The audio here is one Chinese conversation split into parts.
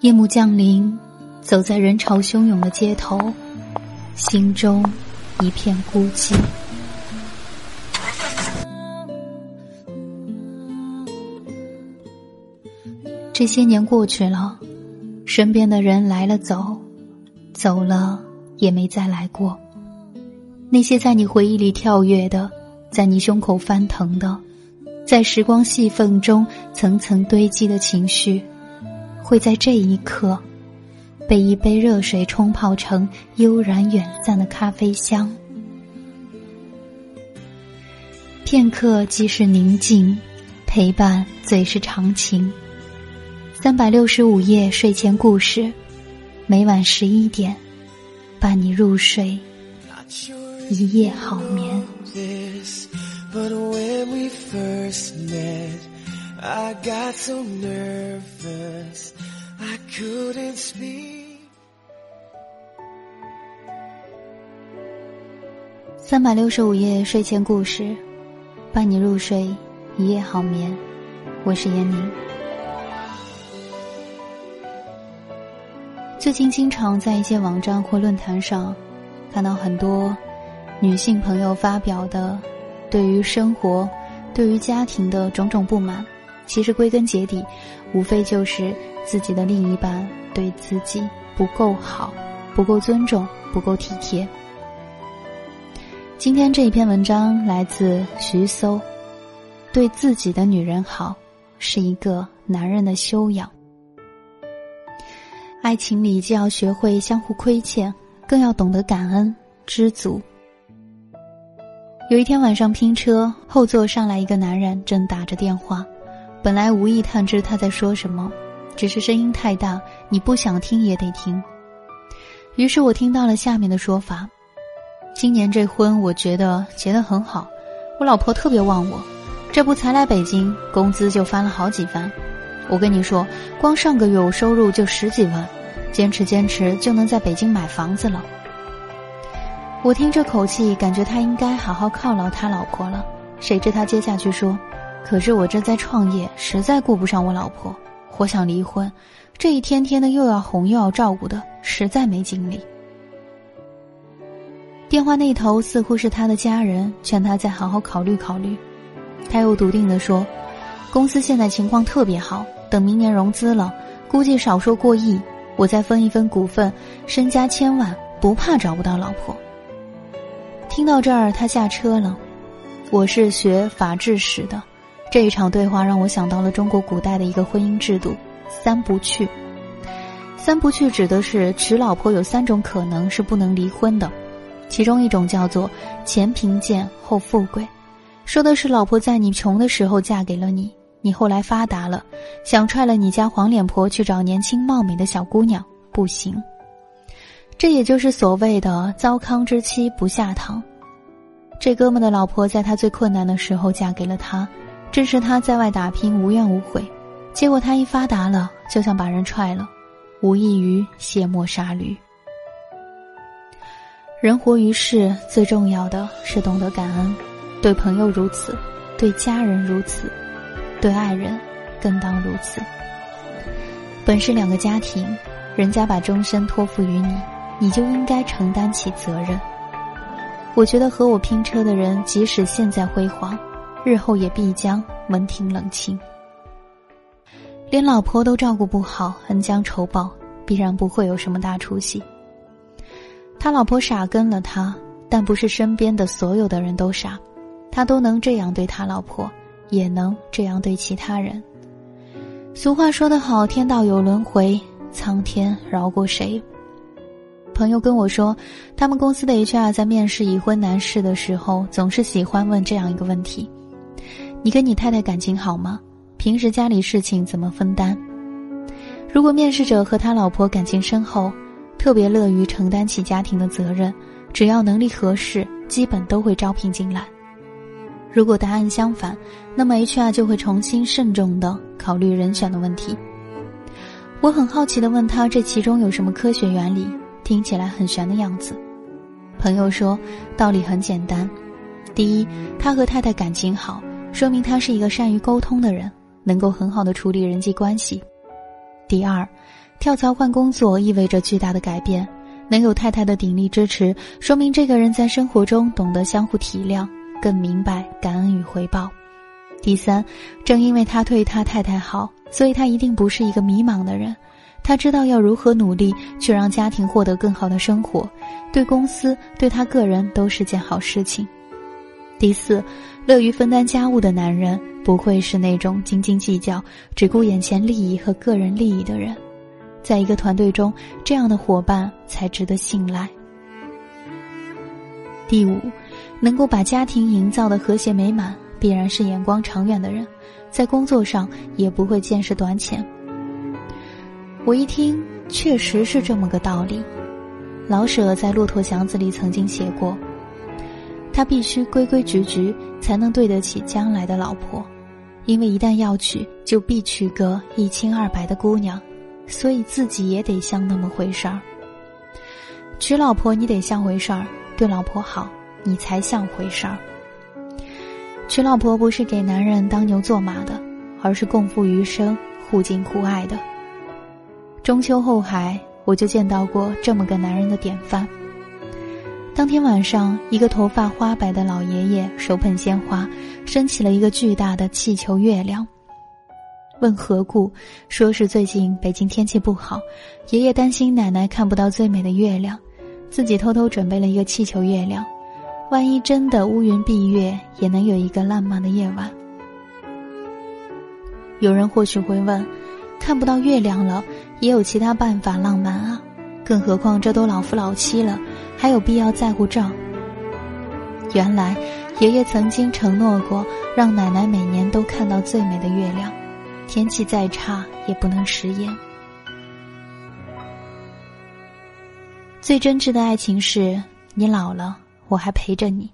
夜幕降临，走在人潮汹涌的街头，心中一片孤寂。这些年过去了，身边的人来了走，走了也没再来过。那些在你回忆里跳跃的，在你胸口翻腾的，在时光细缝中层层堆积的情绪，会在这一刻，被一杯热水冲泡成悠然远散的咖啡香。片刻即是宁静，陪伴最是长情。三百六十五夜睡前故事，每晚十一点，伴你入睡，一夜好眠。三百六十五夜睡前故事，伴你入睡，一夜好眠。我是闫宁。最近经常在一些网站或论坛上，看到很多女性朋友发表的对于生活、对于家庭的种种不满。其实归根结底，无非就是自己的另一半对自己不够好、不够尊重、不够体贴。今天这一篇文章来自徐搜，对自己的女人好是一个男人的修养。爱情里既要学会相互亏欠，更要懂得感恩知足。有一天晚上拼车，后座上来一个男人，正打着电话。本来无意探知他在说什么，只是声音太大，你不想听也得听。于是我听到了下面的说法：今年这婚，我觉得结得很好，我老婆特别旺我，这不才来北京，工资就翻了好几番。我跟你说，光上个月我收入就十几万，坚持坚持就能在北京买房子了。我听这口气，感觉他应该好好犒劳他老婆了。谁知他接下去说：“可是我这在创业，实在顾不上我老婆，我想离婚。这一天天的又要哄又要照顾的，实在没精力。”电话那头似乎是他的家人，劝他再好好考虑考虑。他又笃定地说：“公司现在情况特别好。”等明年融资了，估计少说过亿，我再分一分股份，身家千万，不怕找不到老婆。听到这儿，他下车了。我是学法制史的，这一场对话让我想到了中国古代的一个婚姻制度“三不去”。三不去指的是娶老婆有三种可能是不能离婚的，其中一种叫做前贫贱后富贵，说的是老婆在你穷的时候嫁给了你。你后来发达了，想踹了你家黄脸婆去找年轻貌美的小姑娘，不行。这也就是所谓的糟糠之妻不下堂。这哥们的老婆在他最困难的时候嫁给了他，支持他在外打拼，无怨无悔。结果他一发达了，就想把人踹了，无异于卸磨杀驴。人活于世，最重要的是懂得感恩，对朋友如此，对家人如此。对爱人，更当如此。本是两个家庭，人家把终身托付于你，你就应该承担起责任。我觉得和我拼车的人，即使现在辉煌，日后也必将门庭冷清。连老婆都照顾不好，恩将仇报，必然不会有什么大出息。他老婆傻跟了他，但不是身边的所有的人都傻，他都能这样对他老婆。也能这样对其他人。俗话说得好，天道有轮回，苍天饶过谁？朋友跟我说，他们公司的 HR 在面试已婚男士的时候，总是喜欢问这样一个问题：你跟你太太感情好吗？平时家里事情怎么分担？如果面试者和他老婆感情深厚，特别乐于承担起家庭的责任，只要能力合适，基本都会招聘进来。如果答案相反，那么 HR 就会重新慎重的考虑人选的问题。我很好奇的问他，这其中有什么科学原理？听起来很玄的样子。朋友说，道理很简单：第一，他和太太感情好，说明他是一个善于沟通的人，能够很好的处理人际关系；第二，跳槽换工作意味着巨大的改变，能有太太的鼎力支持，说明这个人在生活中懂得相互体谅，更明白感恩与回报。第三，正因为他对他太太好，所以他一定不是一个迷茫的人。他知道要如何努力去让家庭获得更好的生活，对公司对他个人都是件好事情。第四，乐于分担家务的男人不会是那种斤斤计较、只顾眼前利益和个人利益的人。在一个团队中，这样的伙伴才值得信赖。第五，能够把家庭营造的和谐美满，必然是眼光长远的人，在工作上也不会见识短浅。我一听，确实是这么个道理。老舍在《骆驼祥子》里曾经写过。他必须规规矩矩，才能对得起将来的老婆，因为一旦要娶，就必娶个一清二白的姑娘，所以自己也得像那么回事儿。娶老婆你得像回事儿，对老婆好，你才像回事儿。娶老婆不是给男人当牛做马的，而是共赴余生、互敬互爱的。中秋后海，我就见到过这么个男人的典范。当天晚上，一个头发花白的老爷爷手捧鲜花，升起了一个巨大的气球月亮。问何故？说是最近北京天气不好，爷爷担心奶奶看不到最美的月亮，自己偷偷准备了一个气球月亮，万一真的乌云蔽月，也能有一个浪漫的夜晚。有人或许会问：看不到月亮了，也有其他办法浪漫啊？更何况这都老夫老妻了。还有必要在乎这？原来，爷爷曾经承诺过，让奶奶每年都看到最美的月亮，天气再差也不能食言。最真挚的爱情是你老了，我还陪着你；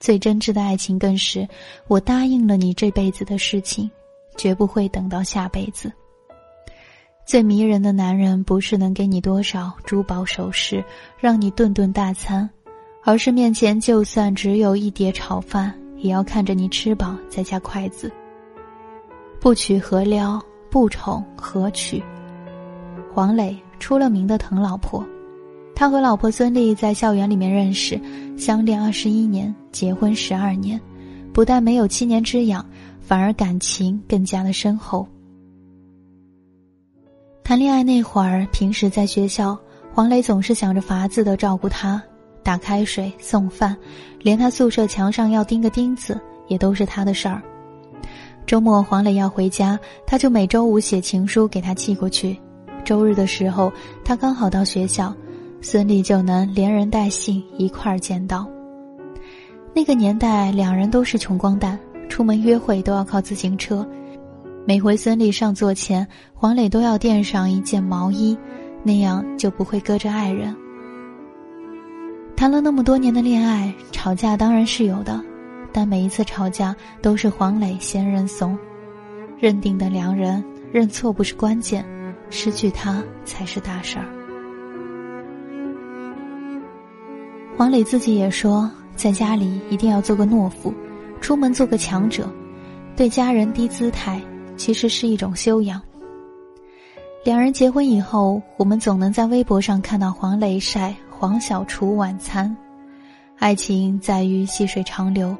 最真挚的爱情更是我答应了你这辈子的事情，绝不会等到下辈子。最迷人的男人，不是能给你多少珠宝首饰，让你顿顿大餐，而是面前就算只有一碟炒饭，也要看着你吃饱再夹筷子。不娶何撩，不宠何娶？黄磊出了名的疼老婆，他和老婆孙俪在校园里面认识，相恋二十一年，结婚十二年，不但没有七年之痒，反而感情更加的深厚。谈恋爱那会儿，平时在学校，黄磊总是想着法子的照顾她，打开水、送饭，连他宿舍墙上要钉个钉子，也都是他的事儿。周末黄磊要回家，他就每周五写情书给他寄过去。周日的时候，他刚好到学校，孙俪就能连人带信一块儿见到。那个年代，两人都是穷光蛋，出门约会都要靠自行车。每回孙俪上座前，黄磊都要垫上一件毛衣，那样就不会搁着爱人。谈了那么多年的恋爱，吵架当然是有的，但每一次吵架都是黄磊先认怂。认定的良人，认错不是关键，失去他才是大事儿。黄磊自己也说，在家里一定要做个懦夫，出门做个强者，对家人低姿态。其实是一种修养。两人结婚以后，我们总能在微博上看到黄磊晒黄小厨晚餐。爱情在于细水长流，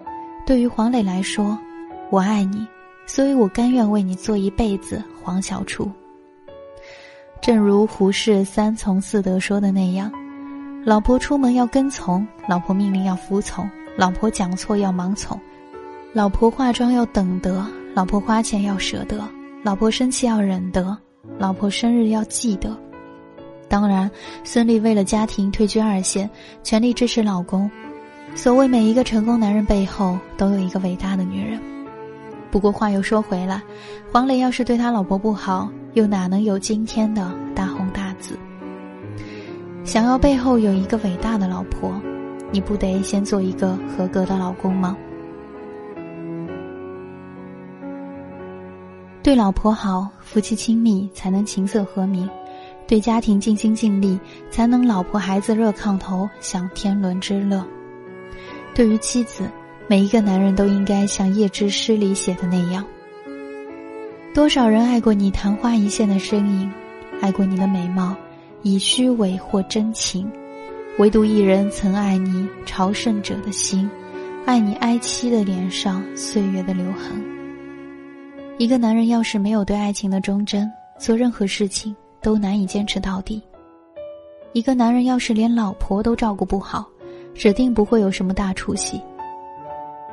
对于黄磊来说，我爱你，所以我甘愿为你做一辈子黄小厨。正如胡适三从四德说的那样，老婆出门要跟从，老婆命令要服从，老婆讲错要盲从，老婆化妆要等得。老婆花钱要舍得，老婆生气要忍得，老婆生日要记得。当然，孙俪为了家庭退居二线，全力支持老公。所谓每一个成功男人背后都有一个伟大的女人。不过话又说回来，黄磊要是对他老婆不好，又哪能有今天的大红大紫？想要背后有一个伟大的老婆，你不得先做一个合格的老公吗？对老婆好，夫妻亲密才能琴瑟和鸣；对家庭尽心尽力，才能老婆孩子热炕头，享天伦之乐。对于妻子，每一个男人都应该像叶芝诗里写的那样：多少人爱过你昙花一现的身影，爱过你的美貌，以虚伪或真情，唯独一人曾爱你朝圣者的心，爱你哀戚的脸上岁月的留痕。一个男人要是没有对爱情的忠贞，做任何事情都难以坚持到底。一个男人要是连老婆都照顾不好，指定不会有什么大出息。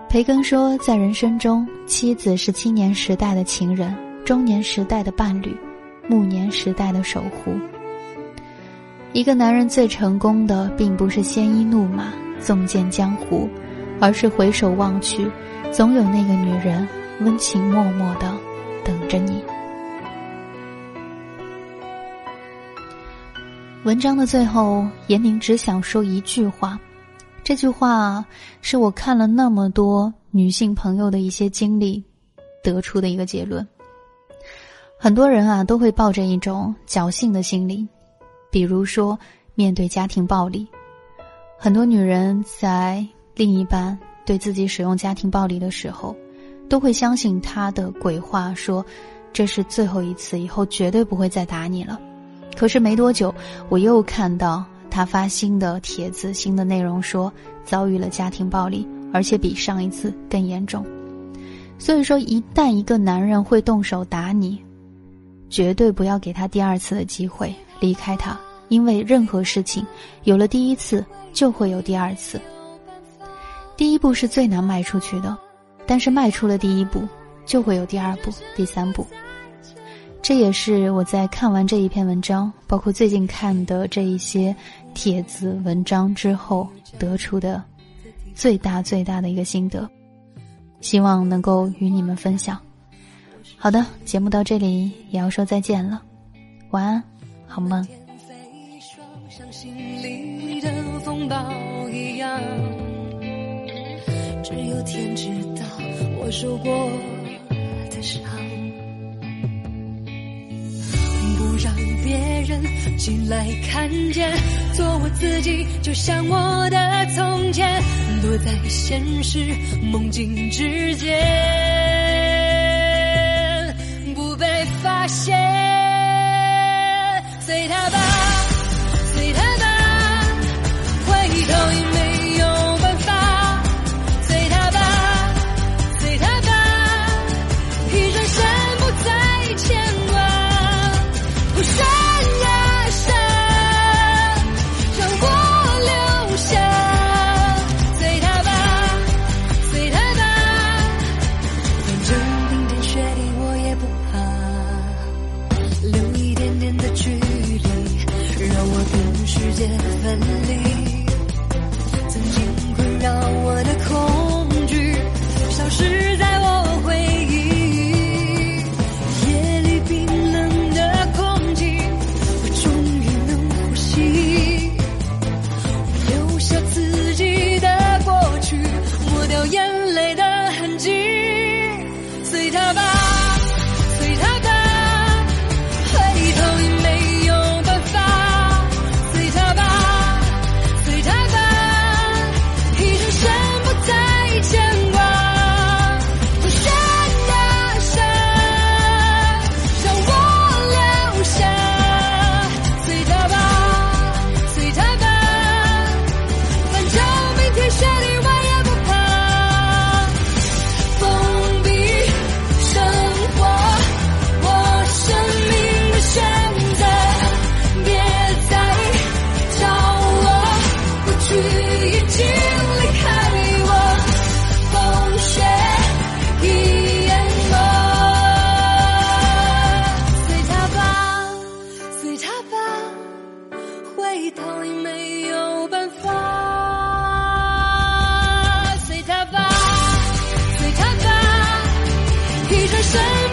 培根说，在人生中，妻子是青年时代的情人，中年时代的伴侣，暮年时代的守护。一个男人最成功的，并不是鲜衣怒马、纵剑江湖，而是回首望去，总有那个女人温情脉脉的等着你。文章的最后，严宁只想说一句话，这句话是我看了那么多女性朋友的一些经历得出的一个结论。很多人啊，都会抱着一种侥幸的心理，比如说面对家庭暴力，很多女人在另一半对自己使用家庭暴力的时候，都会相信他的鬼话，说这是最后一次，以后绝对不会再打你了。可是没多久，我又看到他发新的帖子，新的内容说遭遇了家庭暴力，而且比上一次更严重。所以说，一旦一个男人会动手打你，绝对不要给他第二次的机会，离开他，因为任何事情有了第一次，就会有第二次。第一步是最难迈出去的，但是迈出了第一步，就会有第二步、第三步。这也是我在看完这一篇文章，包括最近看的这一些帖子文章之后得出的最大最大的一个心得，希望能够与你们分享。好的，节目到这里也要说再见了，晚安，好梦。只有天知道我受过的伤。不让别人进来看见，做我自己，就像我的从前，躲在现实梦境之间，一转身。